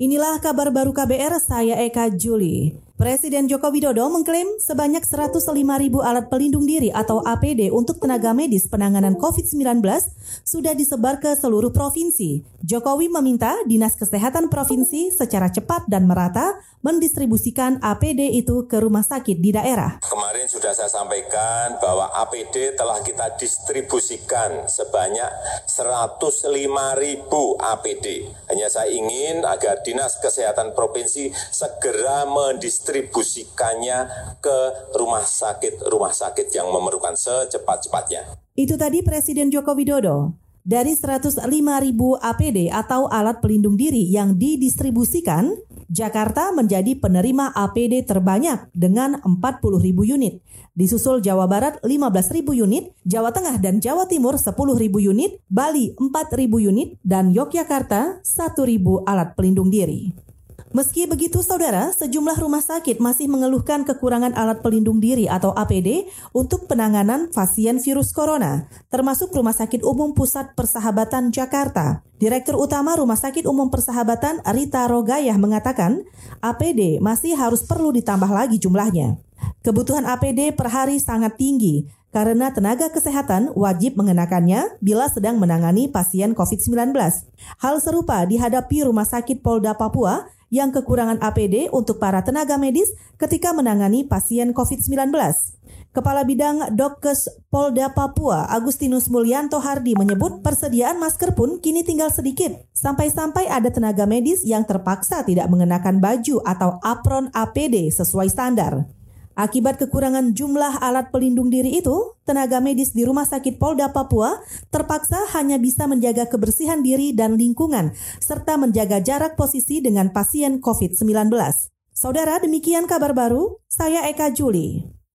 Inilah kabar baru KBR, saya Eka Juli. Presiden Joko Widodo mengklaim sebanyak 105 ribu alat pelindung diri atau APD untuk tenaga medis penanganan COVID-19 sudah disebar ke seluruh provinsi. Jokowi meminta Dinas Kesehatan Provinsi secara cepat dan merata mendistribusikan APD itu ke rumah sakit di daerah. Kemarin sudah saya sampaikan bahwa APD telah kita distribusikan sebanyak 105 ribu APD. Hanya saya ingin agar Dinas Kesehatan Provinsi segera mendistribusikan mendistribusikannya ke rumah sakit-rumah sakit yang memerlukan secepat-cepatnya. Itu tadi Presiden Joko Widodo. Dari 105 ribu APD atau alat pelindung diri yang didistribusikan, Jakarta menjadi penerima APD terbanyak dengan 40 ribu unit. Disusul Jawa Barat 15 ribu unit, Jawa Tengah dan Jawa Timur 10 ribu unit, Bali 4 ribu unit, dan Yogyakarta 1 ribu alat pelindung diri. Meski begitu, saudara, sejumlah rumah sakit masih mengeluhkan kekurangan alat pelindung diri atau APD untuk penanganan pasien virus corona, termasuk Rumah Sakit Umum Pusat Persahabatan Jakarta. Direktur Utama Rumah Sakit Umum Persahabatan Rita Rogayah mengatakan, APD masih harus perlu ditambah lagi jumlahnya. Kebutuhan APD per hari sangat tinggi karena tenaga kesehatan wajib mengenakannya bila sedang menangani pasien COVID-19. Hal serupa dihadapi Rumah Sakit Polda Papua yang kekurangan APD untuk para tenaga medis ketika menangani pasien COVID-19. Kepala Bidang Dokkes Polda Papua, Agustinus Mulyanto Hardi menyebut persediaan masker pun kini tinggal sedikit. Sampai-sampai ada tenaga medis yang terpaksa tidak mengenakan baju atau apron APD sesuai standar. Akibat kekurangan jumlah alat pelindung diri itu, tenaga medis di Rumah Sakit Polda Papua terpaksa hanya bisa menjaga kebersihan diri dan lingkungan, serta menjaga jarak posisi dengan pasien COVID-19. Saudara, demikian kabar baru. Saya Eka Juli.